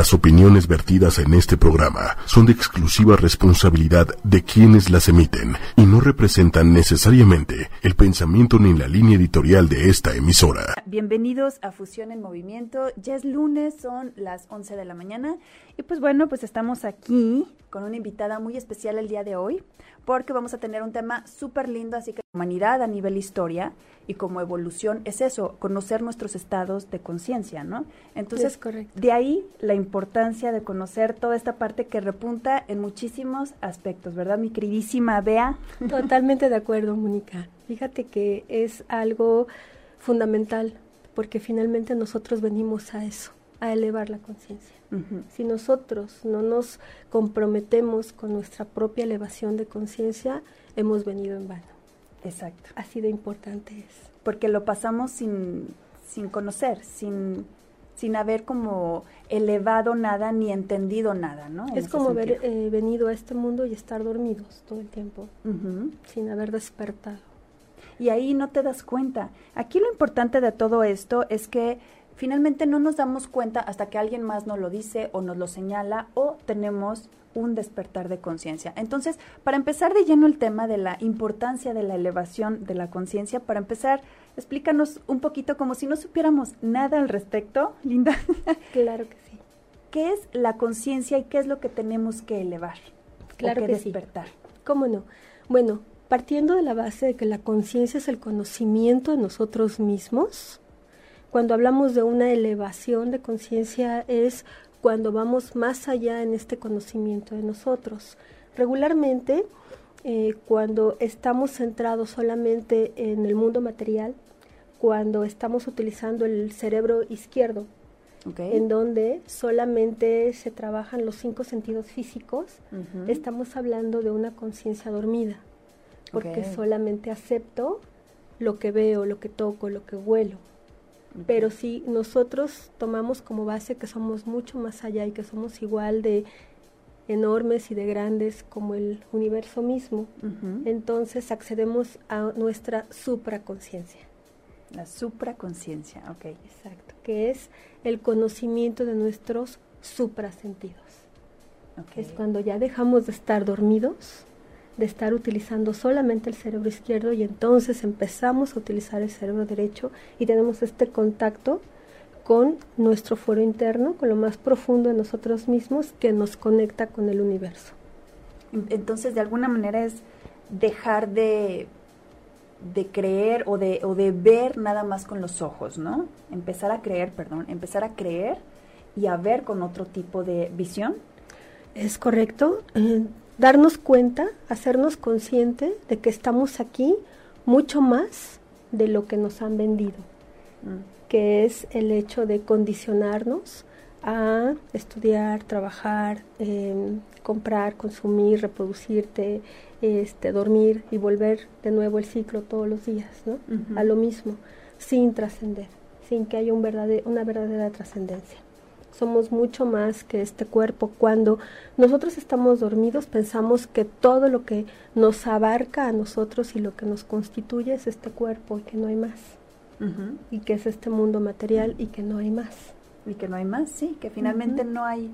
Las opiniones vertidas en este programa son de exclusiva responsabilidad de quienes las emiten y no representan necesariamente el pensamiento ni la línea editorial de esta emisora. Bienvenidos a Fusión en Movimiento. Ya es lunes, son las 11 de la mañana y pues bueno, pues estamos aquí con una invitada muy especial el día de hoy porque vamos a tener un tema súper lindo, así que humanidad a nivel historia y como evolución es eso, conocer nuestros estados de conciencia, ¿no? Entonces, de ahí la importancia de conocer toda esta parte que repunta en muchísimos aspectos, ¿verdad, mi queridísima Bea? Totalmente de acuerdo, Mónica. Fíjate que es algo fundamental porque finalmente nosotros venimos a eso, a elevar la conciencia. Si nosotros no nos comprometemos con nuestra propia elevación de conciencia, hemos venido en vano. Exacto. Así de importante es. Porque lo pasamos sin, sin conocer, sin, sin haber como elevado nada ni entendido nada, ¿no? es como haber eh, venido a este mundo y estar dormidos todo el tiempo, sin haber despertado. Y ahí no te das cuenta. Aquí lo importante de todo esto es que finalmente no nos damos cuenta hasta que alguien más nos lo dice o nos lo señala o tenemos un despertar de conciencia. Entonces, para empezar de lleno el tema de la importancia de la elevación de la conciencia, para empezar, explícanos un poquito como si no supiéramos nada al respecto, Linda. Claro que sí. ¿Qué es la conciencia y qué es lo que tenemos que elevar? Claro que, que despertar. Sí. ¿Cómo no? Bueno, partiendo de la base de que la conciencia es el conocimiento de nosotros mismos, cuando hablamos de una elevación de conciencia es cuando vamos más allá en este conocimiento de nosotros. Regularmente, eh, cuando estamos centrados solamente en el mundo material, cuando estamos utilizando el cerebro izquierdo, en donde solamente se trabajan los cinco sentidos físicos, estamos hablando de una conciencia dormida, porque solamente acepto lo que veo, lo que toco, lo que huelo. Pero si nosotros tomamos como base que somos mucho más allá y que somos igual de enormes y de grandes como el universo mismo, entonces accedemos a nuestra supraconciencia. La supraconciencia, ok. Exacto, que es el conocimiento de nuestros suprasentidos. Okay. Es cuando ya dejamos de estar dormidos de estar utilizando solamente el cerebro izquierdo y entonces empezamos a utilizar el cerebro derecho y tenemos este contacto con nuestro foro interno, con lo más profundo de nosotros mismos que nos conecta con el universo. Entonces, de alguna manera es dejar de, de creer o de, o de ver nada más con los ojos, ¿no? Empezar a creer, perdón, empezar a creer y a ver con otro tipo de visión. Es correcto. Eh, darnos cuenta, hacernos consciente de que estamos aquí mucho más de lo que nos han vendido, mm. que es el hecho de condicionarnos a estudiar, trabajar, em, comprar, consumir, reproducirte, este, dormir y volver de nuevo el ciclo todos los días, ¿no? A lo mismo, sin trascender, sin que haya un una verdadera trascendencia somos mucho más que este cuerpo. Cuando nosotros estamos dormidos pensamos que todo lo que nos abarca a nosotros y lo que nos constituye es este cuerpo y que no hay más. Y que es este mundo material y que no hay más. Y que no hay más, sí, que finalmente no hay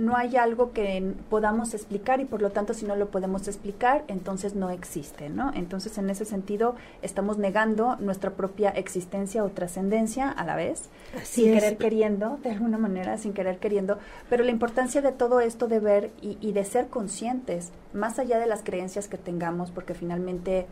no hay algo que podamos explicar y por lo tanto si no lo podemos explicar, entonces no existe, ¿no? Entonces en ese sentido estamos negando nuestra propia existencia o trascendencia a la vez, sin querer queriendo, de alguna manera, sin querer queriendo, pero la importancia de todo esto de ver y, y de ser conscientes, más allá de las creencias que tengamos, porque finalmente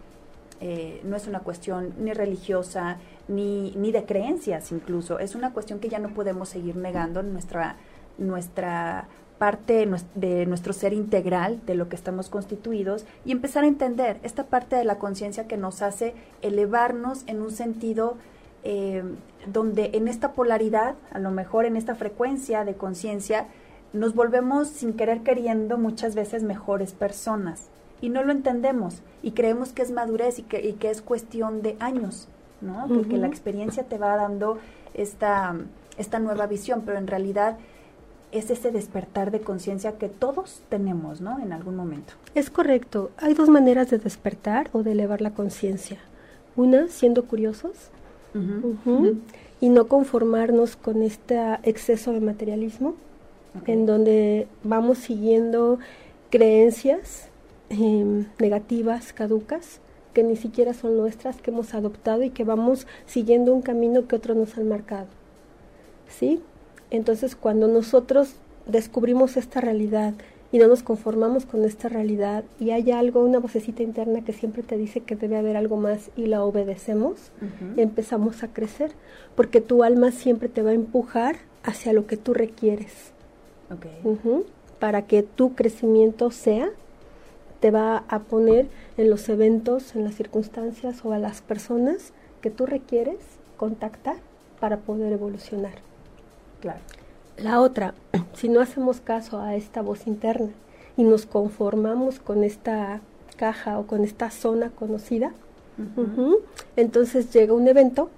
eh, no es una cuestión ni religiosa, ni, ni de creencias incluso, es una cuestión que ya no podemos seguir negando en nuestra nuestra parte de nuestro ser integral, de lo que estamos constituidos, y empezar a entender esta parte de la conciencia que nos hace elevarnos en un sentido eh, donde en esta polaridad, a lo mejor en esta frecuencia de conciencia, nos volvemos sin querer queriendo muchas veces mejores personas y no lo entendemos y creemos que es madurez y que, que es cuestión de años, ¿no? Porque la experiencia te va dando esta, esta nueva visión, pero en realidad es ese despertar de conciencia que todos tenemos, ¿no? En algún momento. Es correcto. Hay dos maneras de despertar o de elevar la conciencia. Una, siendo curiosos y no conformarnos con este exceso de materialismo. en donde vamos siguiendo creencias em, negativas, caducas, que ni siquiera son nuestras, que hemos adoptado y que vamos siguiendo un camino que otros nos han marcado. ¿Sí? Entonces, cuando nosotros descubrimos esta realidad y no nos conformamos con esta realidad y hay algo, una vocecita interna que siempre te dice que debe haber algo más y la obedecemos, empezamos a crecer, porque tu alma siempre te va a empujar hacia lo que tú requieres. Para que tu crecimiento sea, te va a poner en los eventos, en las circunstancias o a las personas que tú requieres contactar para poder evolucionar. Claro. La otra, si no hacemos caso a esta voz interna y nos conformamos con esta caja o con esta zona conocida, entonces llega un evento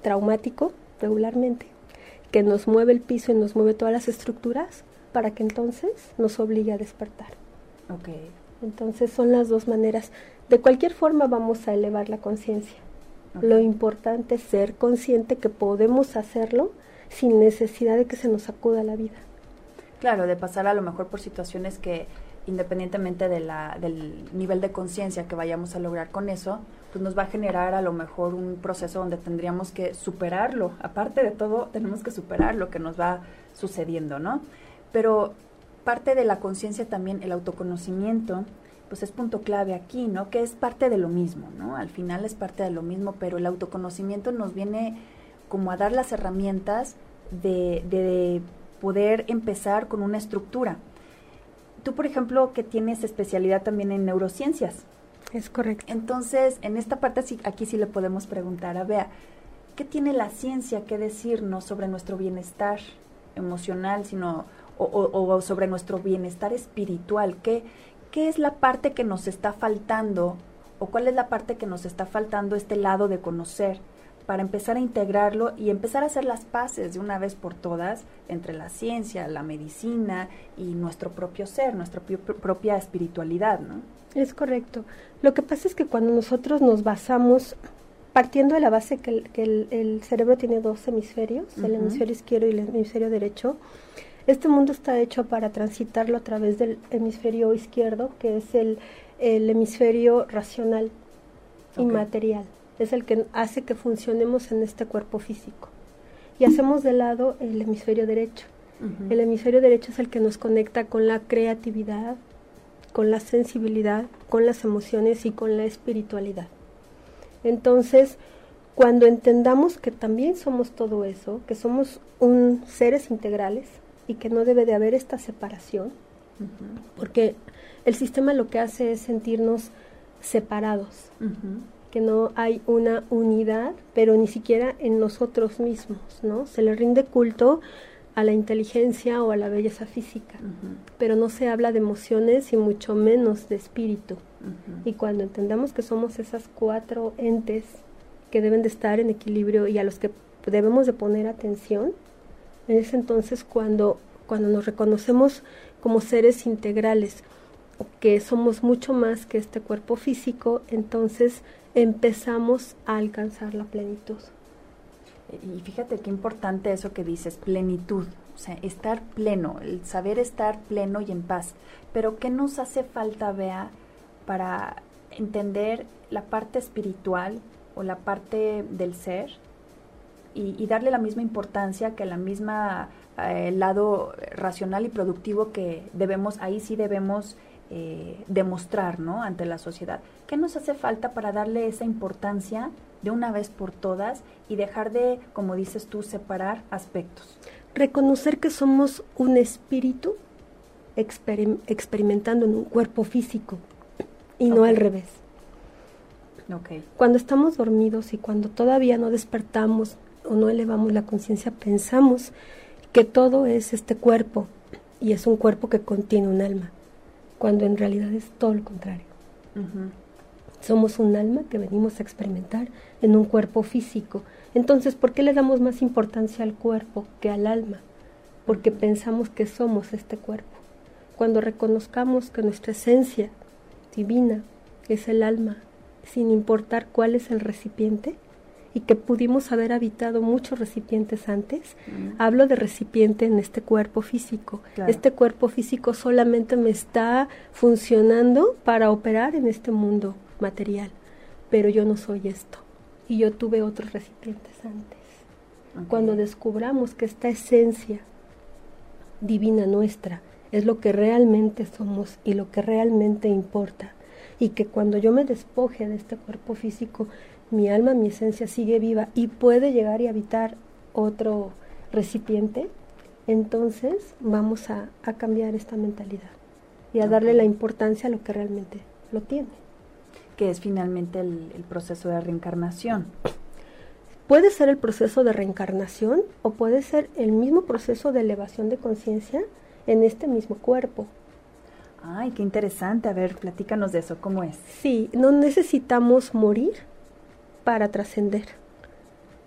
traumático regularmente que nos mueve el piso y nos mueve todas las estructuras para que entonces nos obligue a despertar. Okay. Entonces son las dos maneras. De cualquier forma vamos a elevar la conciencia. Lo importante es ser consciente que podemos hacerlo sin necesidad de que se nos acuda la vida. Claro, de pasar a lo mejor por situaciones que independientemente de la, del nivel de conciencia que vayamos a lograr con eso, pues nos va a generar a lo mejor un proceso donde tendríamos que superarlo. Aparte de todo, tenemos que superar lo que nos va sucediendo, ¿no? Pero parte de la conciencia también, el autoconocimiento, pues es punto clave aquí, ¿no? Que es parte de lo mismo, ¿no? Al final es parte de lo mismo, pero el autoconocimiento nos viene como a dar las herramientas de, de poder empezar con una estructura. Tú, por ejemplo, que tienes especialidad también en neurociencias. Es correcto. Entonces, en esta parte sí, aquí sí le podemos preguntar a Bea, ¿qué tiene la ciencia que decirnos sobre nuestro bienestar emocional, sino, o, o sobre nuestro bienestar espiritual? ¿Qué, ¿Qué es la parte que nos está faltando o cuál es la parte que nos está faltando este lado de conocer? Para empezar a integrarlo y empezar a hacer las paces de una vez por todas entre la ciencia, la medicina y nuestro propio ser, nuestra propia espiritualidad, ¿no? Es correcto. Lo que pasa es que cuando nosotros nos basamos, partiendo de la base que el, cerebro tiene dos hemisferios, el hemisferio izquierdo y el hemisferio derecho, este mundo está hecho para transitarlo a través del hemisferio izquierdo, que es el, hemisferio racional, y inmaterial es el que hace que funcionemos en este cuerpo físico. Y hacemos de lado el hemisferio derecho. El hemisferio derecho es el que nos conecta con la creatividad, con la sensibilidad, con las emociones y con la espiritualidad. Entonces, cuando entendamos que también somos todo eso, que somos un seres integrales y que no debe de haber esta separación, porque el sistema lo que hace es sentirnos separados que no hay una unidad, pero ni siquiera en nosotros mismos, ¿no? Se le rinde culto a la inteligencia o a la belleza física, pero no se habla de emociones y mucho menos de espíritu. Y cuando entendamos que somos esas cuatro entes que deben de estar en equilibrio y a los que debemos de poner atención, es entonces cuando, cuando nos reconocemos como seres integrales, que somos mucho más que este cuerpo físico, entonces empezamos a alcanzar la plenitud. Y fíjate qué importante eso que dices, plenitud, o sea, estar pleno, el saber estar pleno y en paz. Pero ¿qué nos hace falta, Bea, para entender la parte espiritual o la parte del ser y, darle la misma importancia que la misma eh, lado racional y productivo que debemos, ahí sí debemos eh, demostrar ¿no? ante la sociedad. ¿Qué nos hace falta para darle esa importancia de una vez por todas y dejar de, como dices tú, separar aspectos? Reconocer que somos un espíritu experimentando en un cuerpo físico y no al revés. Okay. Cuando estamos dormidos y cuando todavía no despertamos o no elevamos la conciencia, pensamos que todo es este cuerpo y es un cuerpo que contiene un alma cuando en realidad es todo lo contrario. Somos un alma que venimos a experimentar en un cuerpo físico. Entonces, ¿por qué le damos más importancia al cuerpo que al alma? Porque pensamos que somos este cuerpo. Cuando reconozcamos que nuestra esencia divina es el alma, sin importar cuál es el recipiente, y que pudimos haber habitado muchos recipientes antes. Hablo de recipiente en este cuerpo físico. Este cuerpo físico solamente me está funcionando para operar en este mundo material, pero yo no soy esto. Y yo tuve otros recipientes antes. Cuando descubramos que esta esencia divina nuestra es lo que realmente somos y lo que realmente importa, y que cuando yo me despoje de este cuerpo físico, mi alma, mi esencia sigue viva y puede llegar y habitar otro recipiente, entonces vamos a, cambiar esta mentalidad y a darle la importancia a lo que realmente lo tiene. Que es finalmente el, el proceso de reencarnación. Puede ser el proceso de reencarnación o puede ser el mismo proceso de elevación de conciencia en este mismo cuerpo. Ay, qué interesante. A ver, platícanos de eso, ¿cómo es? Sí, no necesitamos morir para trascender.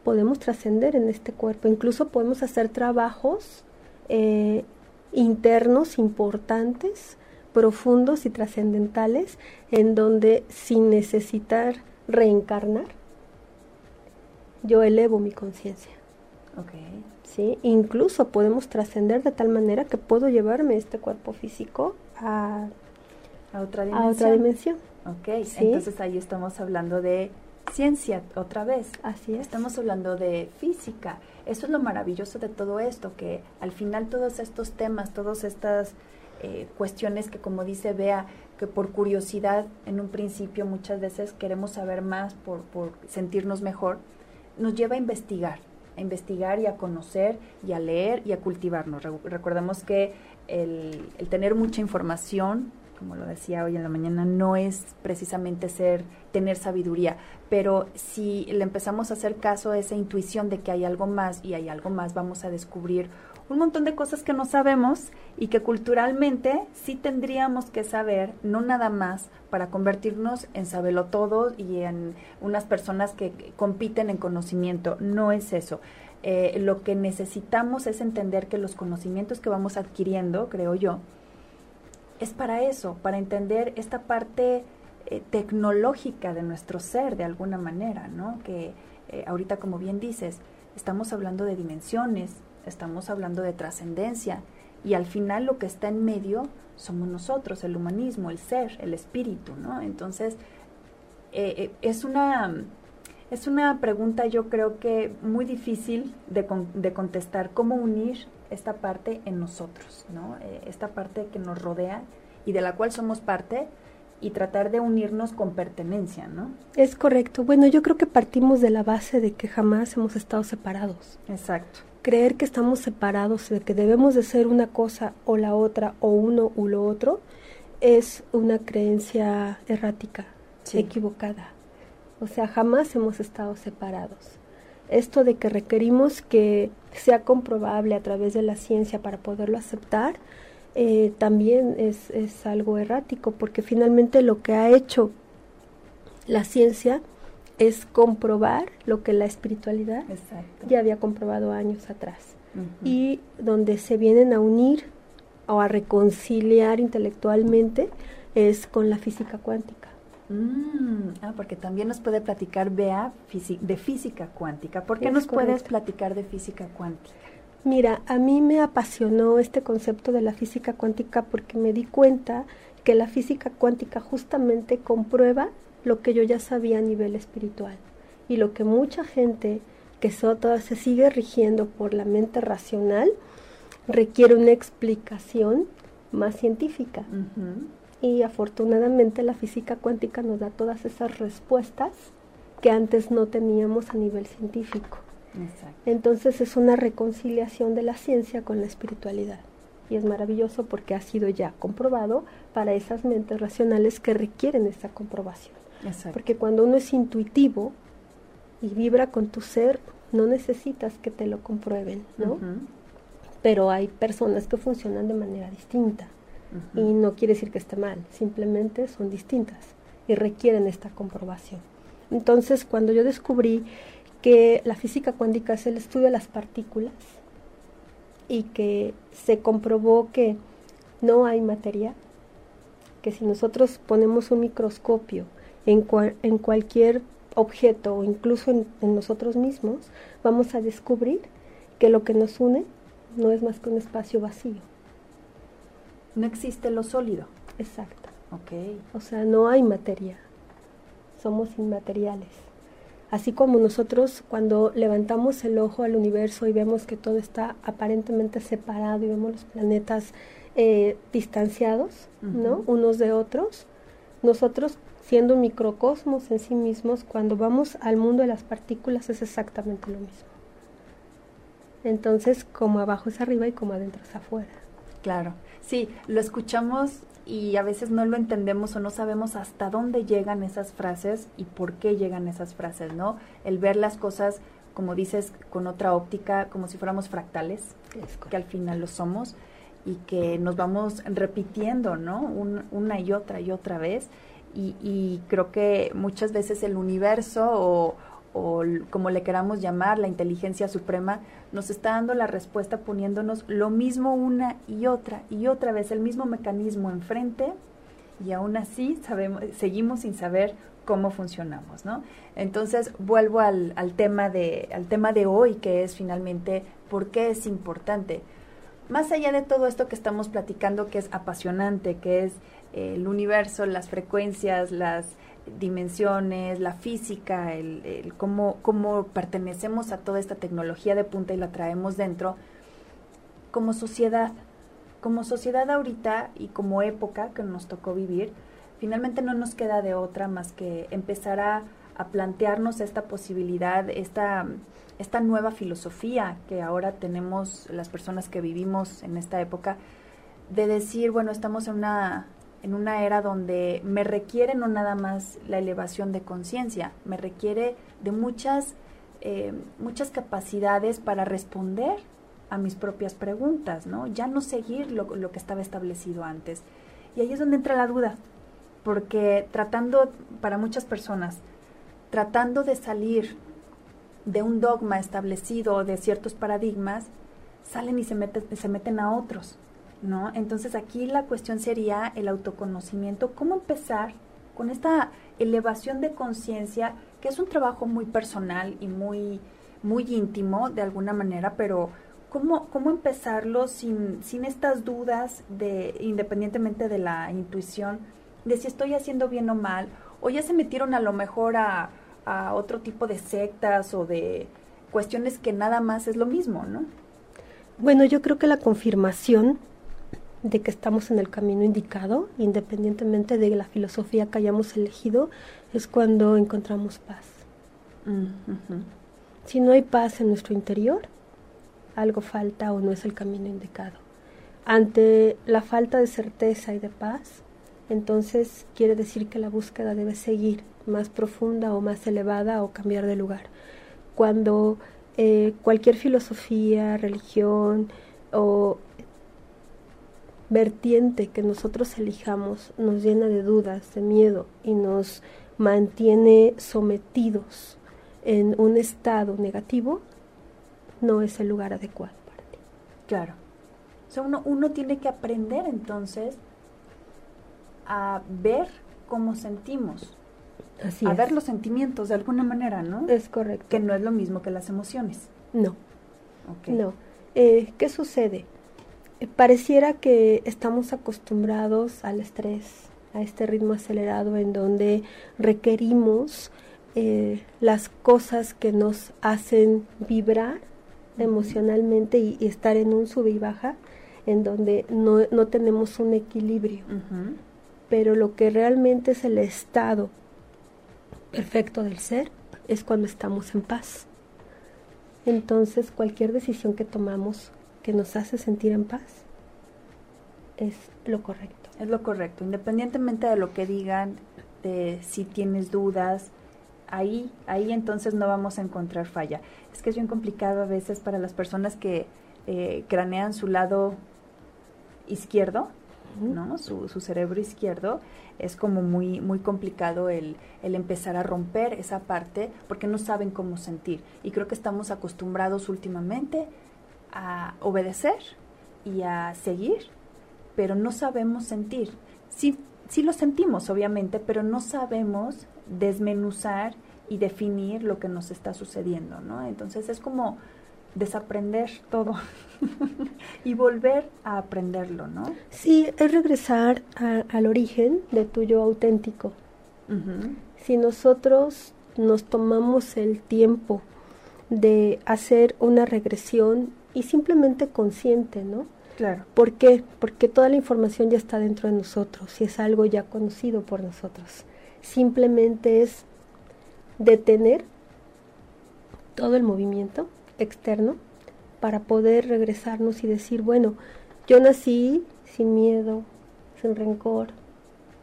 Podemos trascender en este cuerpo, incluso podemos hacer trabajos eh, internos importantes, profundos y trascendentales, en donde sin necesitar reencarnar, yo elevo mi conciencia. Okay. ¿Sí? Incluso podemos trascender de tal manera que puedo llevarme este cuerpo físico a, otra dimensión. A otra dimensión. Ok, entonces ahí estamos hablando de ciencia otra vez. Así es. Estamos hablando de física. Eso es lo maravilloso de todo esto, que al final todos estos temas, todas estas eh, cuestiones que como dice Bea, que por curiosidad en un principio muchas veces queremos saber más por, por sentirnos mejor, nos lleva a investigar, a investigar y a conocer y a leer y a cultivarnos. recordemos que el, el tener mucha información como lo decía hoy en la mañana, no es precisamente ser, tener sabiduría, pero si le empezamos a hacer caso a esa intuición de que hay algo más y hay algo más, vamos a descubrir un montón de cosas que no sabemos y que culturalmente sí tendríamos que saber, no nada más para convertirnos en sabelo todo y en unas personas que compiten en conocimiento, no es eso. Eh, lo que necesitamos es entender que los conocimientos que vamos adquiriendo, creo yo, es para eso, para entender esta parte eh, tecnológica de nuestro ser de alguna manera, ¿no? Que eh, ahorita, como bien dices, estamos hablando de dimensiones, estamos hablando de trascendencia, y al final lo que está en medio somos nosotros, el humanismo, el ser, el espíritu, ¿no? Entonces, eh, es una es una pregunta yo creo que muy difícil de, de contestar, cómo unir esta parte en nosotros, ¿no? Eh, esta parte que nos rodea y de la cual somos parte y tratar de unirnos con pertenencia, ¿no? Es correcto. Bueno, yo creo que partimos de la base de que jamás hemos estado separados. Exacto. Creer que estamos separados, de que debemos de ser una cosa o la otra, o uno u lo otro, es una creencia errática, equivocada. O sea, jamás hemos estado separados esto de que requerimos que sea comprobable a través de la ciencia para poderlo aceptar, eh, también es, es, algo errático, porque finalmente lo que ha hecho la ciencia es comprobar lo que la espiritualidad ya había comprobado años atrás. Y donde se vienen a unir o a reconciliar intelectualmente es con la física cuántica. Mm, ah, porque también nos puede platicar Bea de física cuántica. ¿Por qué nos puedes platicar de física cuántica? Mira, a mí me apasionó este concepto de la física cuántica porque me di cuenta que la física cuántica justamente comprueba lo que yo ya sabía a nivel espiritual y lo que mucha gente que se sigue rigiendo por la mente racional requiere una explicación más científica y afortunadamente la física cuántica nos da todas esas respuestas que antes no teníamos a nivel científico. Entonces es una reconciliación de la ciencia con la espiritualidad. Y es maravilloso porque ha sido ya comprobado para esas mentes racionales que requieren esa comprobación. Porque cuando uno es intuitivo y vibra con tu ser, no necesitas que te lo comprueben, ¿no? Pero hay personas que funcionan de manera distinta. Y no quiere decir que esté mal, simplemente son distintas y requieren esta comprobación. Entonces, cuando yo descubrí que la física cuántica es el estudio de las partículas y que se comprobó que no hay materia, que si nosotros ponemos un microscopio en, en cualquier objeto o incluso en, nosotros mismos, vamos a descubrir que lo que nos une no es más que un espacio vacío. No existe lo sólido. Exacto. Ok. O sea, no hay materia. Somos inmateriales. Así como nosotros cuando levantamos el ojo al universo y vemos que todo está aparentemente separado y vemos los planetas eh, distanciados, ¿no? Unos de otros, nosotros siendo microcosmos en sí mismos, cuando vamos al mundo de las partículas es exactamente lo mismo. Entonces, como abajo es arriba y como adentro es afuera. Claro, sí, lo escuchamos y a veces no lo entendemos o no sabemos hasta dónde llegan esas frases y por qué llegan esas frases, ¿no? El ver las cosas, como dices, con otra óptica, como si fuéramos fractales, que al final lo somos y que nos vamos repitiendo, ¿no? una y otra y otra vez y, creo que muchas veces el universo o, o como le queramos llamar, la inteligencia suprema, nos está dando la respuesta poniéndonos lo mismo una y otra y otra vez, el mismo mecanismo enfrente y aún así sabemos, seguimos sin saber cómo funcionamos, ¿no? Entonces vuelvo al, al, tema de, al tema de hoy, que es finalmente por qué es importante. Más allá de todo esto que estamos platicando, que es apasionante, que es el universo, las frecuencias, las dimensiones, la física, el, cómo, cómo pertenecemos a toda esta tecnología de punta y la traemos dentro, como sociedad, como sociedad ahorita y como época que nos tocó vivir, finalmente no nos queda de otra más que empezar a, a plantearnos esta posibilidad, esta, esta nueva filosofía que ahora tenemos las personas que vivimos en esta época, de decir, bueno, estamos en una en una era donde me requiere no nada más la elevación de conciencia, me requiere de muchas, eh, muchas capacidades para responder a mis propias preguntas, ¿no? Ya no seguir lo, lo que estaba establecido antes. Y ahí es donde entra la duda, porque tratando, para muchas personas, tratando de salir de un dogma establecido, de ciertos paradigmas, salen y se meten, se meten a otros, ¿no? Entonces aquí la cuestión sería el autoconocimiento, cómo empezar con esta elevación de conciencia, que es un trabajo muy personal y muy, muy íntimo de alguna manera, pero ¿cómo, cómo empezarlo sin, sin estas dudas de, independientemente de la intuición, de si estoy haciendo bien o mal, o ya se metieron a lo mejor a, a otro tipo de sectas o de cuestiones que nada más es lo mismo, ¿no? Bueno, yo creo que la confirmación de que estamos en el camino indicado, independientemente de la filosofía que hayamos elegido, es cuando encontramos paz. Si no hay paz en nuestro interior, algo falta o no es el camino indicado. Ante la falta de certeza y de paz, entonces quiere decir que la búsqueda debe seguir más profunda o más elevada o cambiar de lugar. Cuando eh, cualquier filosofía, religión o vertiente que nosotros elijamos nos llena de dudas, de miedo y nos mantiene sometidos en un estado negativo, no es el lugar adecuado para ti. Claro. O sea, uno, uno tiene que aprender entonces a ver cómo sentimos. Así a es. ver los sentimientos de alguna manera, ¿no? Es correcto. Que no es lo mismo que las emociones. No. Okay. No. Eh, ¿Qué sucede? Pareciera que estamos acostumbrados al estrés, a este ritmo acelerado en donde requerimos eh, las cosas que nos hacen vibrar emocionalmente y, y, estar en un sube y baja, en donde no, no tenemos un equilibrio. Uh -huh. Pero lo que realmente es el estado perfecto del ser es cuando estamos en paz. Entonces cualquier decisión que tomamos que nos hace sentir en paz es lo correcto. Es lo correcto, independientemente de lo que digan, de si tienes dudas, ahí, ahí entonces no vamos a encontrar falla. Es que es bien complicado a veces para las personas que eh, cranean su lado izquierdo, uh -huh. ¿no? Su, su, cerebro izquierdo, es como muy, muy complicado el, el, empezar a romper esa parte porque no saben cómo sentir. Y creo que estamos acostumbrados últimamente a obedecer y a seguir, pero no sabemos sentir. Sí, sí lo sentimos, obviamente, pero no sabemos desmenuzar y definir lo que nos está sucediendo, ¿no? Entonces es como desaprender todo y volver a aprenderlo, ¿no? Sí, es regresar al origen de tu yo auténtico. Si nosotros nos tomamos el tiempo de hacer una regresión y simplemente consciente, ¿no? Claro. ¿Por qué? Porque toda la información ya está dentro de nosotros y es algo ya conocido por nosotros. Simplemente es detener todo el movimiento externo para poder regresarnos y decir, bueno, yo nací sin miedo, sin rencor,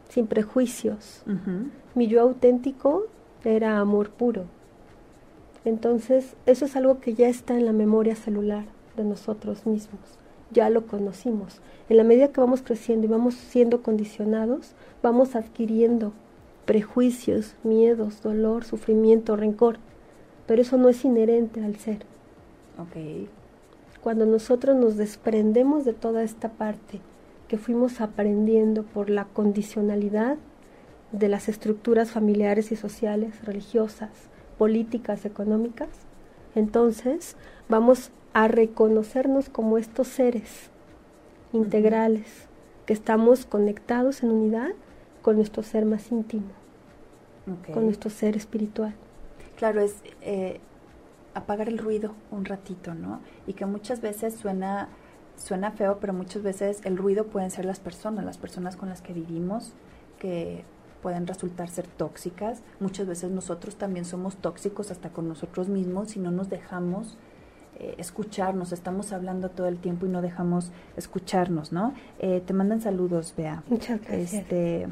sin prejuicios. Mi yo auténtico era amor puro. Entonces, eso es algo que ya está en la memoria celular de nosotros mismos. Ya lo conocimos. En la medida que vamos creciendo y vamos siendo condicionados, vamos adquiriendo prejuicios, miedos, dolor, sufrimiento, rencor. Pero eso no es inherente al ser. Okay. Cuando nosotros nos desprendemos de toda esta parte que fuimos aprendiendo por la condicionalidad de las estructuras familiares y sociales, religiosas, políticas, económicas, entonces vamos a reconocernos como estos seres integrales, que estamos conectados en unidad con nuestro ser más íntimo, con nuestro ser espiritual. Claro, es eh, apagar el ruido un ratito, ¿no? Y que muchas veces suena, suena feo, pero muchas veces el ruido pueden ser las personas, las personas con las que vivimos, que pueden resultar ser tóxicas. Muchas veces nosotros también somos tóxicos hasta con nosotros mismos si no nos dejamos eh, escucharnos. Estamos hablando todo el tiempo y no dejamos escucharnos, ¿no? Eh, te mandan saludos, Bea. Muchas gracias. Este,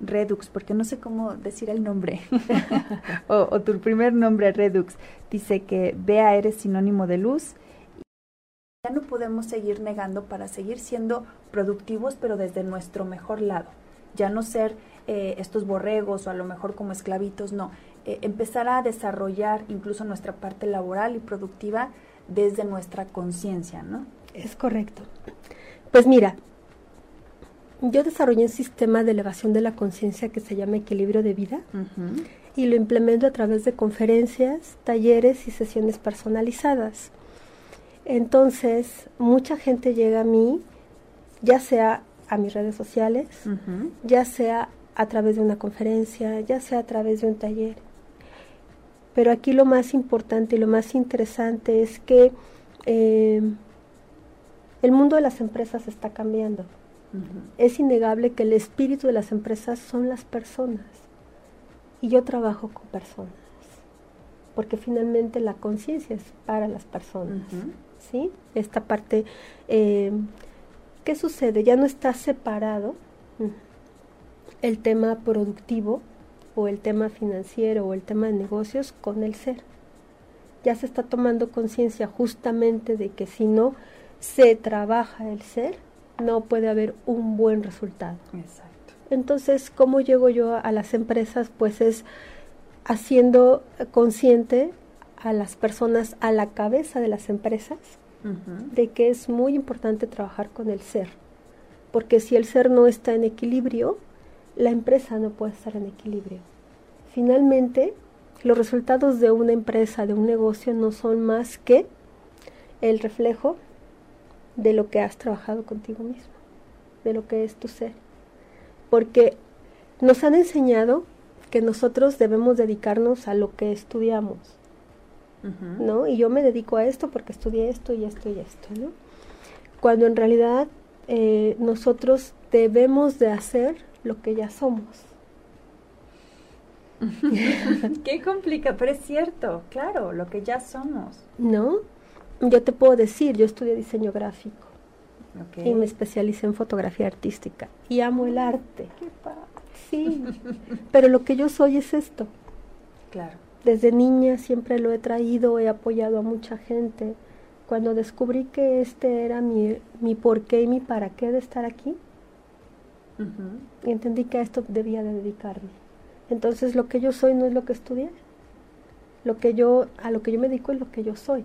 Redux, porque no sé cómo decir el nombre, o, o, tu primer nombre, Redux, dice que Bea eres sinónimo de luz. Ya no podemos seguir negando para seguir siendo productivos, pero desde nuestro mejor lado. Ya no ser eh, estos borregos o a lo mejor como esclavitos, no. Eh, empezar a desarrollar incluso nuestra parte laboral y productiva desde nuestra conciencia, ¿no? Es correcto. Pues mira, yo desarrollé un sistema de elevación de la conciencia que se llama equilibrio de vida y lo implemento a través de conferencias, talleres y sesiones personalizadas. Entonces, mucha gente llega a mí, ya sea a mis redes sociales, ya sea a través de una conferencia, ya sea a través de un taller. Pero aquí lo más importante y lo más interesante es que eh, el mundo de las empresas está cambiando. Es innegable que el espíritu de las empresas son las personas. Y yo trabajo con personas. Porque finalmente la conciencia es para las personas. ¿Sí? Esta parte, eh, ¿qué sucede? Ya no está separado el tema productivo o el tema financiero o el tema de negocios con el ser. Ya se está tomando conciencia justamente de que si no se trabaja el ser, no puede haber un buen resultado. Exacto. Entonces, ¿cómo llego yo a las empresas? Pues es haciendo consciente a las personas a la cabeza de las empresas de que es muy importante trabajar con el ser. Porque si el ser no está en equilibrio, la empresa no puede estar en equilibrio. Finalmente, los resultados de una empresa, de un negocio, no son más que el reflejo de lo que has trabajado contigo mismo, de lo que es tu ser. Porque nos han enseñado que nosotros debemos dedicarnos a lo que estudiamos, ¿no? Y yo me dedico a esto porque estudié esto y esto y esto, ¿no? Cuando en realidad eh, nosotros debemos de hacer lo que ya somos. Qué complica, pero es cierto, claro, lo que ya somos. ¿No? Yo te puedo decir, yo estudié diseño gráfico y me especialicé en fotografía artística y amo el arte. Qué padre. Sí, pero lo que yo soy es esto. Claro. Desde niña siempre lo he traído, he apoyado a mucha gente. Cuando descubrí que este era mi, mi porqué y mi para qué de estar aquí, y entendí que a esto debía de dedicarme. Entonces lo que yo soy no es lo que estudié. Lo que yo, a lo que yo me dedico es lo que yo soy.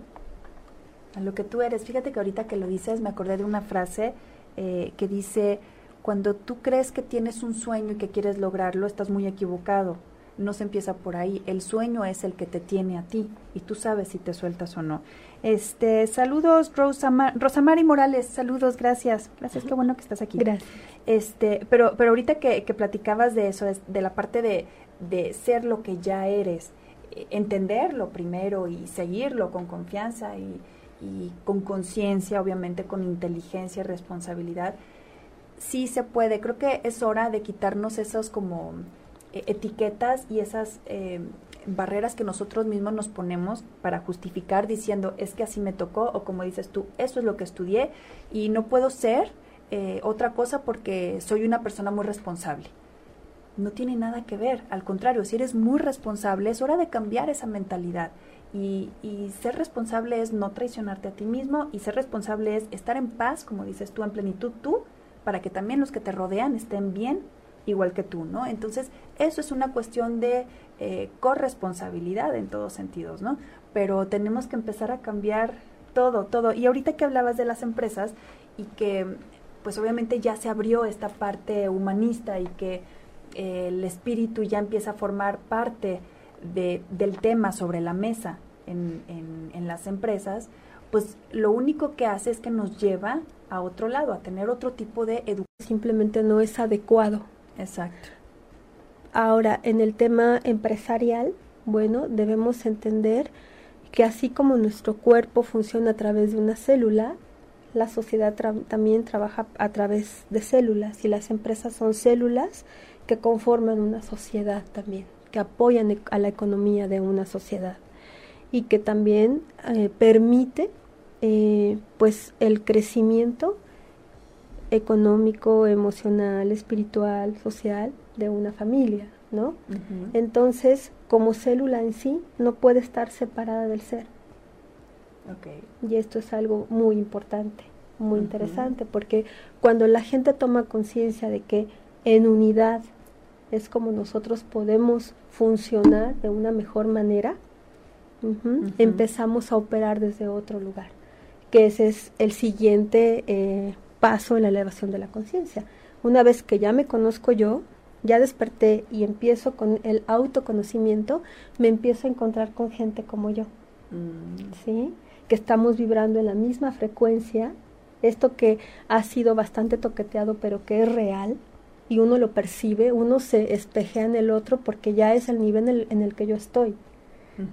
A lo que tú eres. Fíjate que ahorita que lo dices me acordé de una frase eh, que dice, cuando tú crees que tienes un sueño y que quieres lograrlo, estás muy equivocado. no se empieza por ahí. El sueño es el que te tiene a ti y tú sabes si te sueltas o no. Este, saludos Rosamar Rosamari Morales, saludos, gracias. Gracias, qué bueno que estás aquí. Gracias. Este, pero pero ahorita que, platicabas de eso, de la parte de, de ser lo que ya eres, eh, entenderlo primero y seguirlo con confianza y, con conciencia, obviamente con inteligencia y responsabilidad, sí se puede. Creo que es hora de quitarnos esos como eh, etiquetas y esas eh, barreras que nosotros mismos nos ponemos para justificar diciendo es que así me tocó o como dices tú, eso es lo que estudié y no puedo ser eh, otra cosa porque soy una persona muy responsable. No tiene nada que ver, al contrario, si eres muy responsable es hora de cambiar esa mentalidad y, ser responsable es no traicionarte a ti mismo y ser responsable es estar en paz, como dices tú, en plenitud tú, para que también los que te rodean estén bien igual que tú, ¿no? Entonces, eso es una cuestión de eh, corresponsabilidad en todos sentidos, ¿no? Pero tenemos que empezar a cambiar todo, todo. Y ahorita que hablabas de las empresas y que, pues obviamente ya se abrió esta parte humanista y que eh, el espíritu ya empieza a formar parte de, del tema sobre la mesa en, en, las empresas, pues lo único que hace es que nos lleva a otro lado, a tener otro tipo de educación. Simplemente no es adecuado. Exacto. Ahora, en el tema empresarial, bueno, debemos entender que así como nuestro cuerpo funciona a través de una célula, la sociedad también trabaja a través de células y las empresas son células que conforman una sociedad también que apoyan e-, a la economía de una sociedad y que también eh, permite eh, pues el crecimiento económico, emocional, espiritual, social de una familia, ¿no? Entonces, como célula en sí, no puede estar separada del ser. Y esto es algo muy importante, muy interesante, porque cuando la gente toma conciencia de que en unidad es como nosotros podemos funcionar de una mejor manera, empezamos a operar desde otro lugar, que ese es el siguiente eh, paso en la elevación de la conciencia. Una vez que ya me conozco yo, ya desperté y empiezo con el autoconocimiento, me empiezo a encontrar con gente como yo, mm. ¿sí? Que estamos vibrando en la misma frecuencia, esto que ha sido bastante toqueteado, pero que es real, y uno lo percibe, uno se espejea en el otro porque ya es el nivel en el, que yo estoy.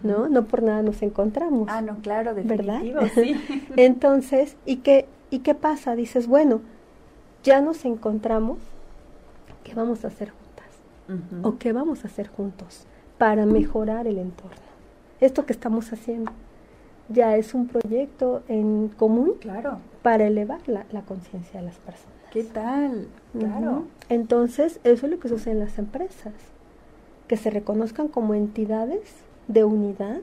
¿No? No por nada nos encontramos. Ah, no, claro, definitivo, ¿verdad? Sí. Entonces, ¿y qué, ¿y qué pasa? Dices, bueno, ya nos encontramos, ¿qué vamos a hacer juntas? ¿O qué vamos a hacer juntos para mejorar el entorno? Esto que estamos haciendo ya es un proyecto en común claro. para elevar la, la conciencia de las personas. ¿Qué tal? Claro. Entonces, eso es lo que sucede en las empresas, que se reconozcan como entidades de unidad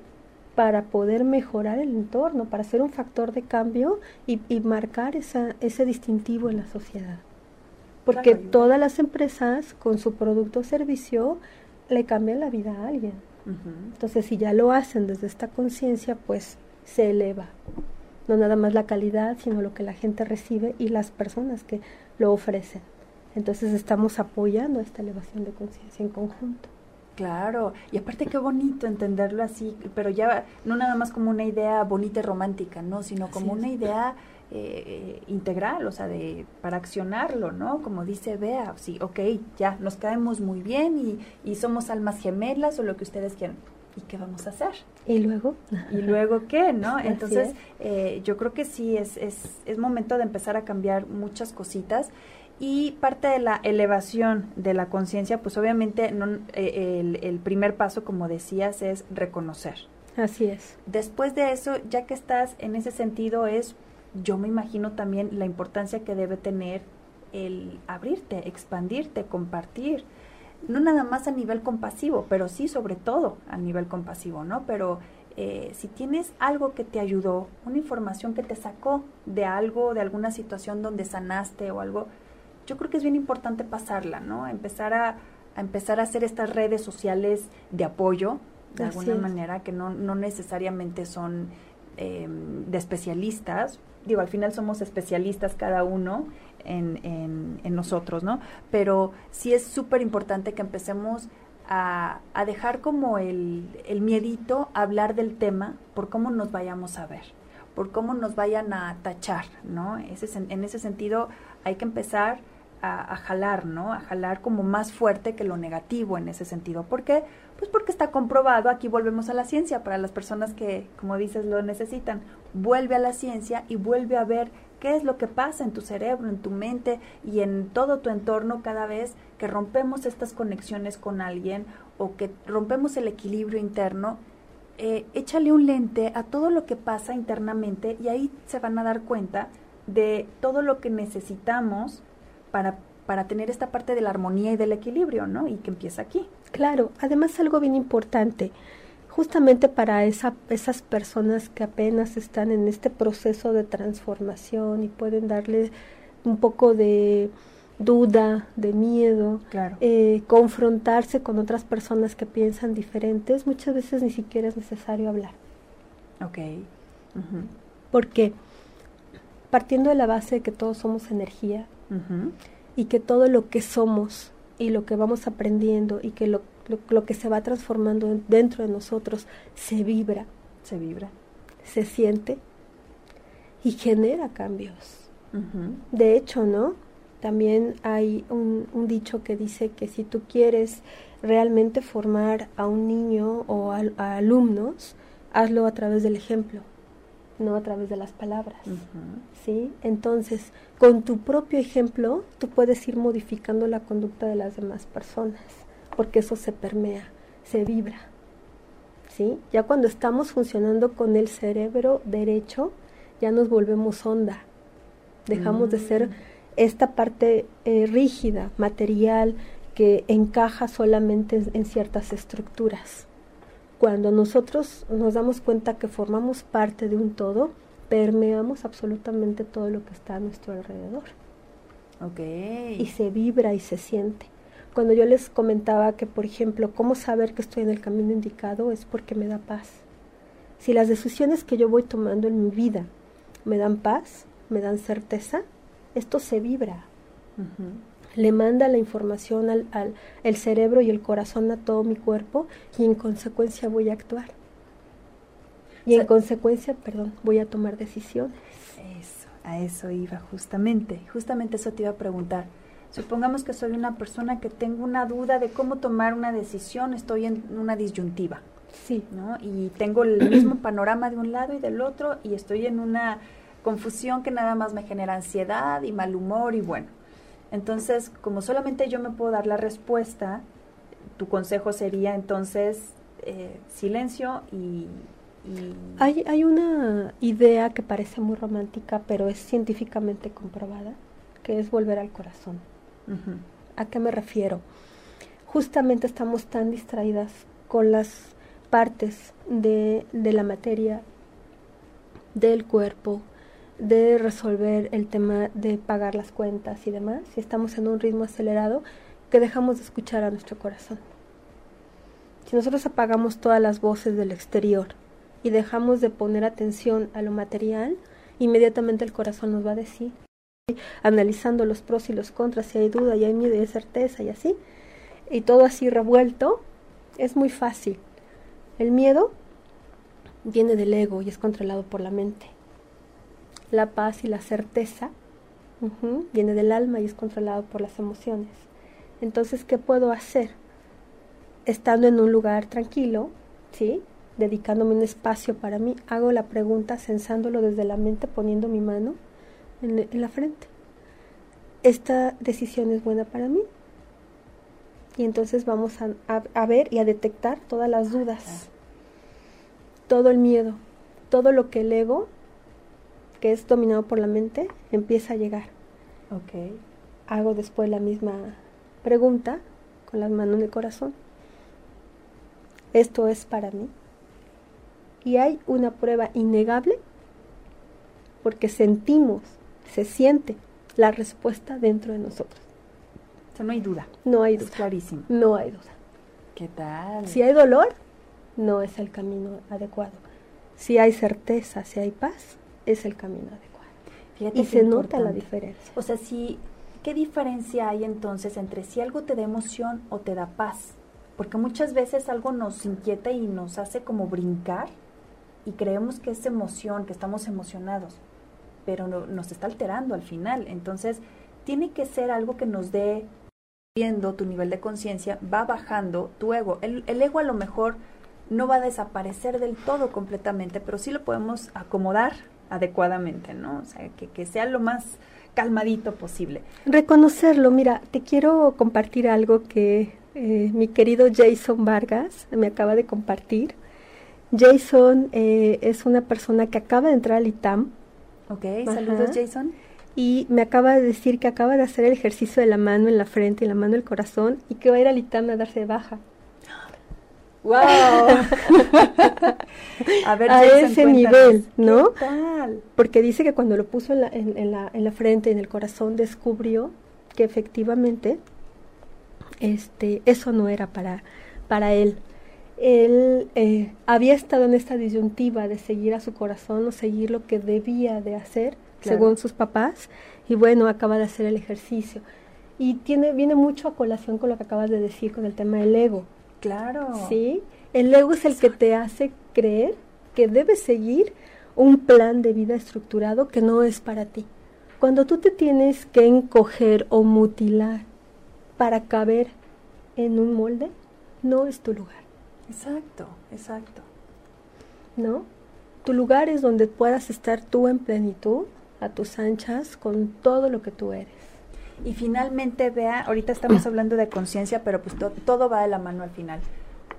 para poder mejorar el entorno, para ser un factor de cambio y, marcar esa, ese distintivo en la sociedad. Porque todas las empresas con su producto o servicio le cambian la vida a alguien. Entonces, si ya lo hacen desde esta conciencia, pues se eleva no nada más la calidad, sino lo que la gente recibe y las personas que lo ofrecen. Entonces estamos apoyando esta elevación de conciencia en conjunto. Claro, y aparte qué bonito entenderlo así, pero ya no nada más como una idea bonita y romántica, ¿no? Sino como una idea eh, integral, o sea, de para accionarlo, ¿no? Como dice Bea, sí, ok, ya, nos caemos muy bien y, y somos almas gemelas o lo que ustedes quieran ¿y qué vamos a hacer? ¿Y luego? ¿Y luego qué? ¿No? Entonces, eh, yo creo que sí, es, es, es momento de empezar a cambiar muchas cositas. Y parte de la elevación de la conciencia, pues obviamente no, eh, el, el, primer paso, como decías, es reconocer. Así es. Después de eso, ya que estás en ese sentido, es, yo me imagino también la importancia que debe tener el abrirte, expandirte, compartir no nada más a nivel compasivo, pero sí sobre todo a nivel compasivo, ¿no? Pero eh, si tienes algo que te ayudó, una información que te sacó de algo, de alguna situación donde sanaste o algo, yo creo que es bien importante pasarla, ¿no? Empezar a, empezar a hacer estas redes sociales de apoyo, de alguna manera, que no, no necesariamente son em, de especialistas. Digo, al final somos especialistas cada uno en, en, nosotros, ¿no? Pero sí es súper importante que empecemos a, dejar como el, el miedito a hablar del tema por cómo nos vayamos a ver, por cómo nos vayan a tachar, ¿no? Ese, en ese sentido hay que empezar a, jalar, ¿no? A jalar como más fuerte que lo negativo en ese sentido. ¿Por qué? Pues porque está comprobado, aquí volvemos a la ciencia, para las personas que, como dices, lo necesitan, vuelve a la ciencia y vuelve a ver qué es lo que pasa en tu cerebro, en tu mente y en todo tu entorno cada vez que rompemos estas conexiones con alguien o que rompemos el equilibrio interno. Eh, échale un lente a todo lo que pasa internamente y ahí se van a dar cuenta de todo lo que necesitamos para, para tener esta parte de la armonía y del equilibrio, ¿no? Y que empieza aquí. Claro, además algo bien importante, justamente para esa, esas personas que apenas están en este proceso de transformación y pueden darle un poco de duda, de miedo, eh, confrontarse con otras personas que piensan diferentes, muchas veces ni siquiera es necesario hablar. Ok. Porque partiendo de la base de que todos somos energía, y que todo lo que somos y lo que vamos aprendiendo y que lo, lo, que se va transformando dentro de nosotros se vibra. Se vibra. Se siente y genera cambios. De hecho, ¿no? También hay un, un, dicho que dice que si tú quieres realmente formar a un niño o a alumnos, hazlo a través del ejemplo no a través de las palabras. ¿Sí? Entonces, con tu propio ejemplo, tú puedes ir modificando la conducta de las demás personas, porque eso se permea, se vibra. ¿Sí? Ya cuando estamos funcionando con el cerebro derecho, ya nos volvemos onda. Dejamos de ser mm. esta parte eh, rígida, material, que encaja solamente en ciertas estructuras cuando nosotros nos damos cuenta que formamos parte de un todo, permeamos absolutamente todo lo que está a nuestro alrededor. Okay. Y se vibra y se siente. Cuando yo les comentaba que, por ejemplo, cómo saber que estoy en el camino indicado es porque me da paz. Si las decisiones que yo voy tomando en mi vida me dan paz, me dan certeza, esto se vibra le manda la información al, al el cerebro y el corazón a todo mi cuerpo y en consecuencia voy a actuar. Y en consecuencia, perdón, voy a tomar decisiones. Eso, a eso iba justamente. Justamente eso te iba a preguntar. Supongamos que soy una persona que tengo una duda de cómo tomar una decisión, estoy en una disyuntiva. Sí. ¿no? Y tengo el mismo panorama de un lado y del otro y estoy en una confusión que nada más me genera ansiedad y mal humor y bueno. Entonces, como solamente yo me puedo dar la respuesta, tu consejo sería entonces eh, silencio y... Hay, hay una idea que parece muy romántica, pero es científicamente comprobada, que es volver al corazón. ¿A qué me refiero? Justamente estamos tan distraídas con las partes de, de la materia, del cuerpo, de resolver el tema de pagar las cuentas y demás, si estamos en un ritmo acelerado, que dejamos de escuchar a nuestro corazón. Si nosotros apagamos todas las voces del exterior y dejamos de poner atención a lo material, inmediatamente el corazón nos va a decir, analizando los pros y los contras, si hay duda y hay miedo y hay certeza y así, y todo así revuelto, es muy fácil. El miedo viene del ego y es controlado por la mente la paz y la certeza viene del alma y es controlado por las emociones. Entonces, ¿qué puedo hacer? Estando en un lugar tranquilo, ¿sí? Dedicándome un espacio para mí, hago la pregunta sensándolo desde la mente, poniendo mi mano en, la frente. ¿Esta decisión es buena para mí? Y entonces vamos a, a ver y a detectar todas las dudas, todo el miedo, todo lo que el ego que es dominado por la mente empieza a llegar. Ok. Hago después la misma pregunta con las manos en el corazón. Esto es para mí. Y hay una prueba innegable porque sentimos, se siente la respuesta dentro de nosotros. O sea, no hay duda. No hay duda. clarísimo. No hay duda. ¿Qué tal? Si hay dolor, no es el camino adecuado. Si hay certeza, si hay paz, es el camino adecuado. y se nota la diferencia. O sea, si, ¿qué diferencia hay entonces entre si algo te da emoción o te da paz? porque muchas veces algo nos inquieta y nos hace como brincar y creemos que es emoción, que estamos emocionados, pero nos está alterando al final. Entonces, tiene que ser algo que nos dé viendo tu nivel de conciencia, va bajando tu ego. El, el, ego a lo mejor no va a desaparecer del todo completamente, pero sí lo podemos acomodar adecuadamente, ¿no? O sea, que, que sea lo más calmadito posible. Reconocerlo, mira, te quiero compartir algo que eh, mi querido Jason Vargas me acaba de compartir. Jason eh, es una persona que acaba de entrar al ITAM. Ok, saludos Jason. Y me acaba de decir que acaba de hacer el ejercicio de la mano en la frente y la mano en el corazón y que va a ir al ITAM a darse baja. ¡Wow! a, ver, a ese nivel, ¿no? Porque dice que cuando lo puso en la, en, la, en la frente, en el corazón, descubrió que efectivamente este, eso no era para, para él. Él eh, había estado en esta disyuntiva de seguir a su corazón o seguir lo que debía de hacer, según sus papás, y bueno, acaba de hacer el ejercicio. Y tiene, viene mucho a colación con lo que acabas de decir con el tema del ego Claro. Sí, el ego es el que te hace creer que debes seguir un plan de vida estructurado que no es para ti. Cuando tú te tienes que encoger o mutilar para caber en un molde, no es tu lugar. Exacto, exacto. ¿No? Tu lugar es donde puedas estar tú en plenitud, a tus anchas, con todo lo que tú eres. Y finalmente, vea, ahorita estamos hablando de conciencia, pero pues todo va de la mano al final.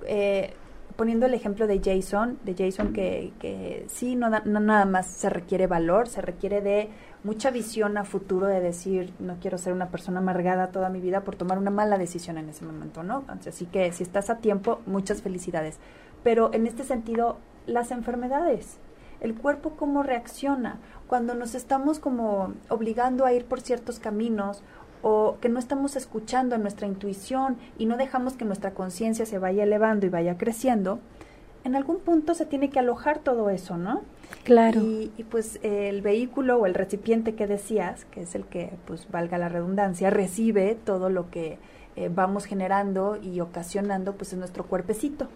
Eh, poniendo el ejemplo de Jason, de Jason que, que sí, no, no, nada más se requiere valor, se requiere de mucha visión a futuro de decir, no quiero ser una persona amargada toda mi vida por tomar una mala decisión en ese momento, ¿no? Así que si estás a tiempo, muchas felicidades. Pero en este sentido, las enfermedades, el cuerpo cómo reacciona cuando nos estamos como obligando a ir por ciertos caminos o que no estamos escuchando nuestra intuición y no dejamos que nuestra conciencia se vaya elevando y vaya creciendo, en algún punto se tiene que alojar todo eso, ¿no? Claro. Y, pues el vehículo o el recipiente que decías, que es el que, pues valga la redundancia, recibe todo lo que eh, vamos generando y ocasionando, pues en nuestro cuerpecito.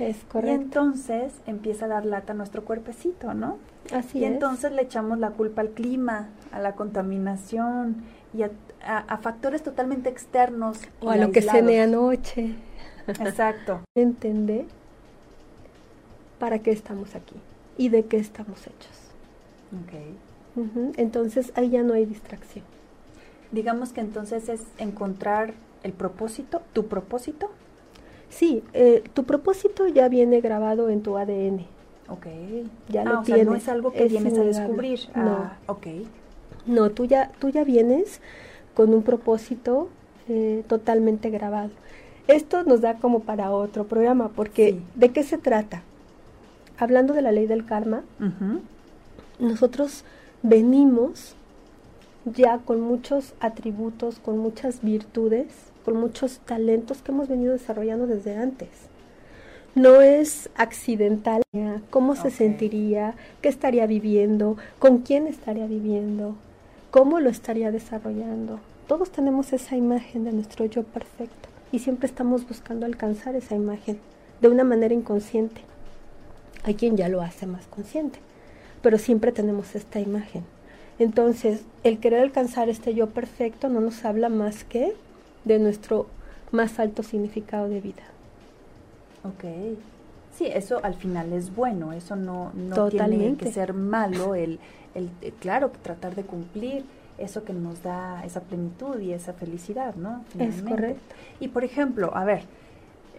Es correcto. Y entonces empieza a dar lata a nuestro cuerpecito, ¿no? Así y entonces le echamos la culpa al clima, a la contaminación y a, factores totalmente externos. O a lo que cené anoche. Exacto. Entender para qué estamos aquí y de qué estamos hechos. Okay. Entonces ahí ya no hay distracción. Digamos que entonces es encontrar el propósito, tu propósito, Sí, eh, tu propósito ya viene grabado en tu ADN. Ok. Ya lo tienes. no es algo que vienes a descubrir. No. Ah, ok. No, tú ya, tú ya vienes con un propósito eh, totalmente grabado. Esto nos da como para otro programa, porque ¿de qué se trata? Hablando de la ley del karma, nosotros venimos ya con muchos atributos, con muchas virtudes con muchos talentos que hemos venido desarrollando desde antes. No es accidental cómo se sentiría, qué estaría viviendo, con quién estaría viviendo, cómo lo estaría desarrollando. Todos tenemos esa imagen de nuestro yo perfecto y siempre estamos buscando alcanzar esa imagen de una manera inconsciente. Hay quien ya lo hace más consciente, pero siempre tenemos esta imagen. Entonces, el querer alcanzar este yo perfecto no nos habla más que de nuestro más alto significado de vida. Ok. Sí, eso al final es bueno, eso no, no tiene que ser malo, el, el, eh, claro, tratar de cumplir eso que nos da esa plenitud y esa felicidad, ¿no? Es correcto. Y por ejemplo, a ver,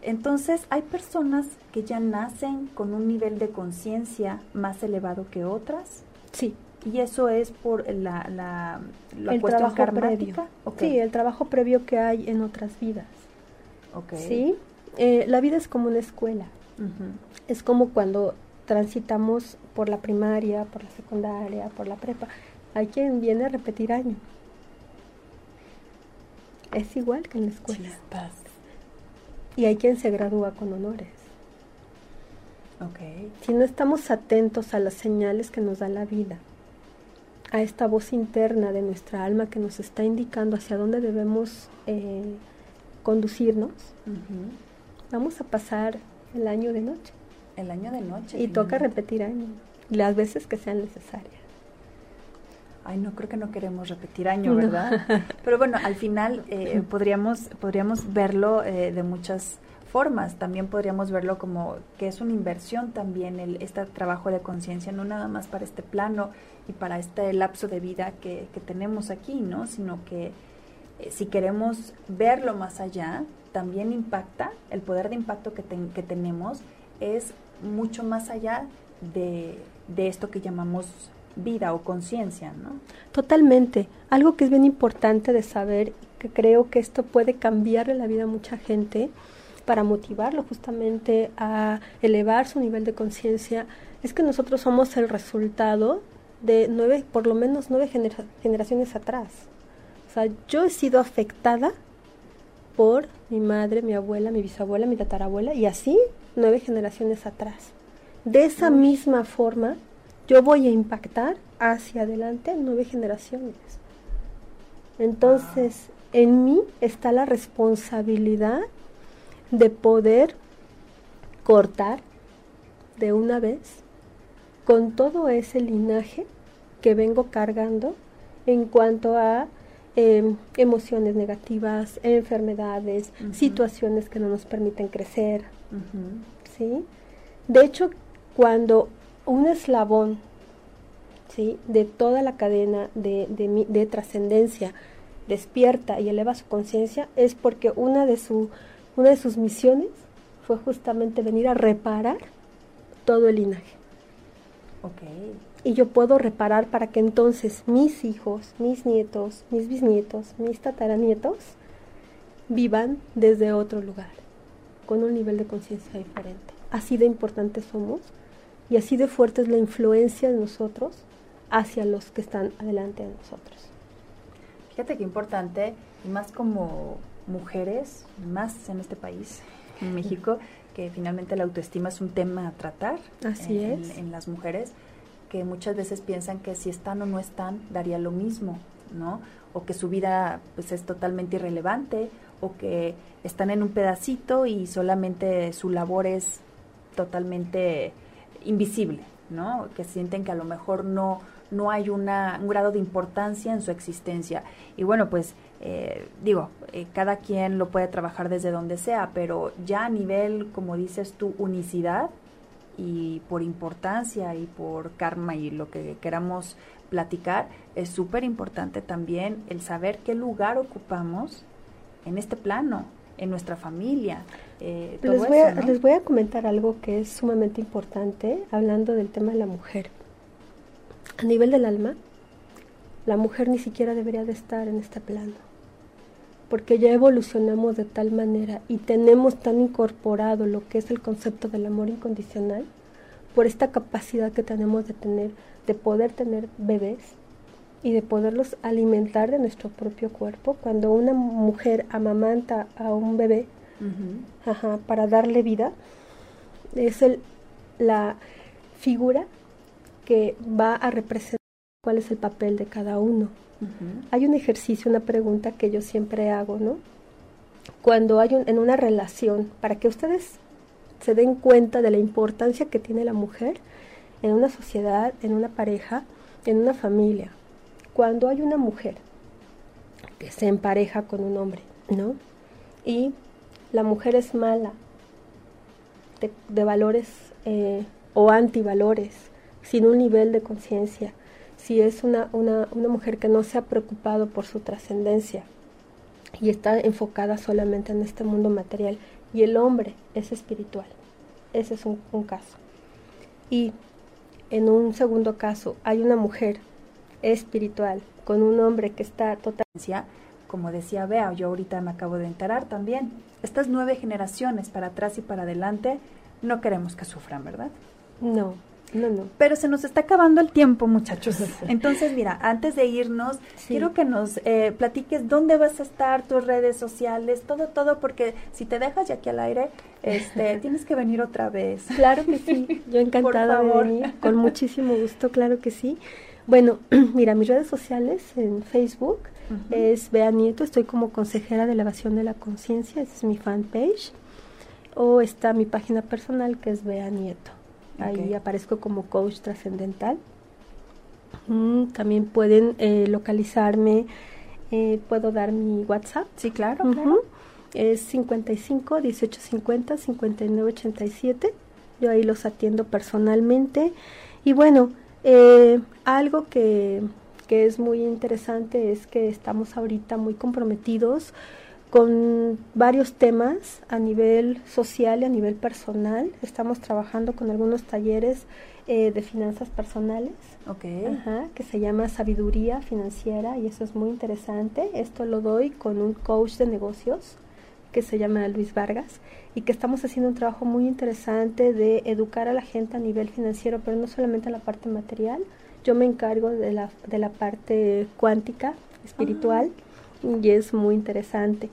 entonces hay personas que ya nacen con un nivel de conciencia más elevado que otras. Sí. Y eso es por la, la, el trabajo previo. Sí, el trabajo previo que hay en otras vidas. Okay. Sí, eh, la vida es como una escuela. Es como cuando transitamos por la primaria, por la secundaria, por la prepa. Hay quien viene a repetir año. Es igual que en la escuela. Y hay quien se gradúa con honores. Okay. Si no estamos atentos a las señales que nos da la vida, a esta voz interna de nuestra alma que nos está indicando hacia dónde debemos eh, conducirnos, vamos a pasar el año de noche. El año de noche. Y toca repetir año, las veces que sean necesarias. Ay, no, creo que no queremos repetir año, ¿verdad? Pero bueno, al final eh, podríamos, podríamos verlo eh, de muchas formas. También podríamos verlo como que es una inversión también el, este trabajo de conciencia, no nada más para este plano y para este lapso de vida que, que tenemos aquí, ¿no? Sino que eh, si queremos verlo más allá, también impacta, el poder de impacto que, que tenemos es mucho más allá de, de esto que llamamos vida o conciencia, ¿no? Totalmente. Algo que es bien importante de saber, que creo que esto puede cambiarle la vida a mucha gente para motivarlo justamente a elevar su nivel de conciencia, es que nosotros somos el resultado de nueve, por lo menos nueve generaciones atrás. O sea, yo he sido afectada por mi madre, mi abuela, mi bisabuela, mi tatarabuela y así nueve generaciones atrás. De esa misma forma, yo voy a impactar hacia adelante nueve generaciones. Entonces, en mí está la responsabilidad de poder cortar de una vez con todo ese linaje que vengo cargando en cuanto a em, emociones negativas, enfermedades, situaciones que no nos permiten crecer. ¿sí? De hecho, cuando un eslabón ¿sí? de toda la cadena de, de, de trascendencia despierta y eleva su conciencia, es porque una de, su, una de sus misiones fue justamente venir a reparar todo el linaje. Okay. Y yo puedo reparar para que entonces mis hijos, mis nietos, mis bisnietos, mis tataranietos vivan desde otro lugar, con un nivel de conciencia diferente. Así de importantes somos y así de fuerte es la influencia de nosotros hacia los que están adelante de nosotros. Fíjate qué importante, y más como mujeres, más en este país, en México, que finalmente la autoestima es un tema a tratar Así en, es. en las mujeres, que muchas veces piensan que si están o no están, daría lo mismo, ¿no? O que su vida pues es totalmente irrelevante, o que están en un pedacito y solamente su labor es totalmente invisible, ¿no? Que sienten que a lo mejor no, no hay una, un grado de importancia en su existencia. Y bueno, pues eh, digo, eh, cada quien lo puede trabajar desde donde sea, pero ya a nivel, como dices tú, unicidad y por importancia y por karma y lo que queramos platicar, es súper importante también el saber qué lugar ocupamos en este plano, en nuestra familia. Eh, todo les, voy a, les voy a comentar algo que es sumamente importante, hablando del tema de la mujer. A nivel del alma, la mujer ni siquiera debería de estar en este plano, porque ya evolucionamos de tal manera y tenemos tan incorporado lo que es el concepto del amor incondicional, por esta capacidad que tenemos de tener, de poder tener bebés y de poderlos alimentar de nuestro propio cuerpo. Cuando una mujer amamanta a un bebé, ajá, para darle vida, es el, la figura que va a representar cuál es el papel de cada uno. Hay un ejercicio, una pregunta que yo siempre hago, ¿no? Cuando hay un, en una relación, para que ustedes se den cuenta de la importancia que tiene la mujer en una sociedad, en una pareja, en una familia. Cuando hay una mujer que se empareja con un hombre, ¿no? Y la mujer es mala, de, de valores eh, o antivalores, sin un nivel de conciencia, si es una, una, una mujer que no se ha preocupado por su trascendencia y está enfocada solamente en este mundo material, y el hombre es espiritual. Ese es un, un caso. Y en un segundo caso, hay una mujer espiritual con un hombre que está total Decía, Como decía Bea, yo ahorita me acabo de enterar también, estas nueve generaciones para atrás y para adelante no queremos que sufran, ¿verdad? No, no, no. Pero se nos está acabando el tiempo, muchachos. Entonces, mira, antes de irnos, Sí. quiero que nos eh, platiques dónde vas a estar, tus redes sociales, todo, todo, porque si te dejas ya aquí al aire, este, tienes que venir otra vez. Claro que sí, yo encantada de venir, con muchísimo gusto, claro que sí. Bueno, mira, mis redes sociales en Facebook Ujú. es Bea Nieto, estoy como consejera de elevación de la conciencia, esa es mi fanpage. o está mi página personal que es Bea Nieto. Ahí aparezco como coach trascendental. Mm, también pueden eh, localizarme, eh, puedo dar mi WhatsApp. Sí, claro, claro. Es 55 1850 5987. Yo ahí los atiendo personalmente. Y bueno, eh, algo que, que es muy interesante es que estamos ahorita muy comprometidos con varios temas a nivel social y a nivel personal. Estamos trabajando con algunos talleres eh, de finanzas personales, que se llama Sabiduría Financiera y eso es muy interesante. Esto lo doy con un coach de negocios que se llama Luis Vargas y que estamos haciendo un trabajo muy interesante de educar a la gente a nivel financiero, pero no solamente a la parte material. Yo me encargo de la, de la parte cuántica, espiritual, y es muy interesante.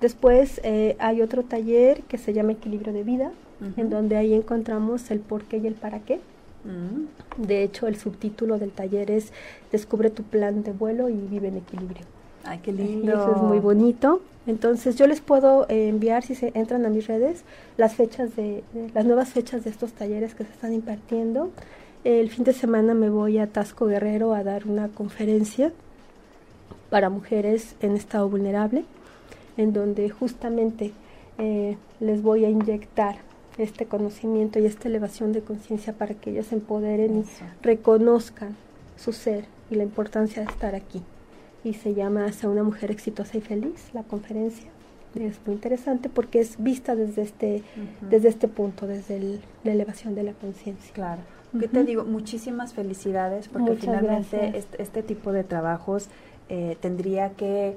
Después eh, hay otro taller que se llama Equilibrio de Vida, en donde ahí encontramos el por qué y el para qué. Mm. De hecho, el subtítulo del taller es Descubre tu plan de vuelo y vive en equilibrio. Ay, qué lindo. eso es muy bonito. Entonces, yo les puedo eh, enviar, si se entran a mis redes, las fechas de, las nuevas fechas de estos talleres que se están impartiendo. El fin de semana me voy a Tasco Guerrero a dar una conferencia para mujeres en estado vulnerable, en donde justamente eh, les voy a inyectar este conocimiento y esta elevación de conciencia para que ellas se empoderen y reconozcan su ser y la importancia de estar aquí y se llama Hacia una mujer exitosa y feliz, la conferencia. Es muy interesante porque es vista desde este, desde este punto, desde la elevación de la conciencia. Claro. ¿Qué te digo? Muchísimas felicidades porque finalmente este, este, tipo de trabajos eh, tendría que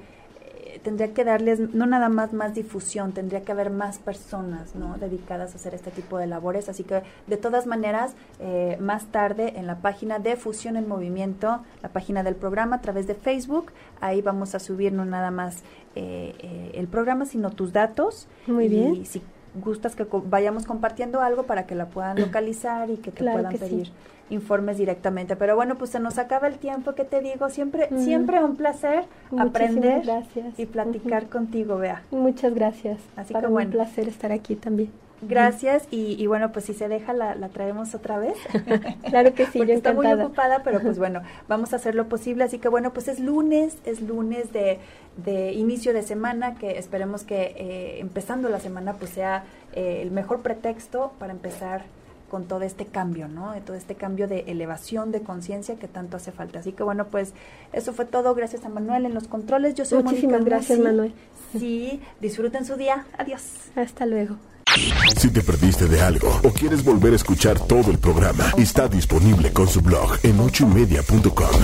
tendría que darles no nada más más difusión, tendría que haber más personas ¿no? dedicadas a hacer este tipo de labores. Así que de todas maneras, eh, más tarde en la página de Fusión en Movimiento, la página del programa a través de Facebook, ahí vamos a subir no nada más eh, eh, el programa, sino tus datos. Muy bien. Si gustas que vayamos compartiendo algo para que la puedan localizar y que te puedan pedir informes directamente. Pero bueno, pues se nos acaba el tiempo, que te digo? Siempre, siempre un placer aprender y platicar contigo, Bea. Muchas gracias. Así que bueno. un placer estar aquí también. Gracias y, y, bueno, pues si se deja la, la traemos otra vez. claro que sí, Porque yo está muy ocupada, pero pues bueno, vamos a hacer lo posible. Así que bueno, pues es lunes, es lunes de, de inicio de semana, que esperemos que eh, empezando la semana pues sea eh, el mejor pretexto para empezar con todo este cambio, ¿no? De todo este cambio de elevación de conciencia que tanto hace falta. Así que bueno, pues eso fue todo. Gracias a Manuel en los controles. Yo soy Muchísimas gracias, Manuel. Sí, disfruten su día. Adiós. Hasta luego. Si te perdiste de algo o quieres volver a escuchar todo el programa, está disponible con su blog en ochoymedia.com.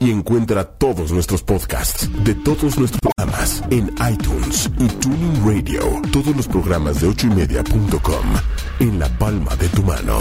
Y encuentra todos nuestros podcasts de todos nuestros programas en iTunes y Tuning Radio. Todos los programas de ochoymedia.com en la palma de tu mano.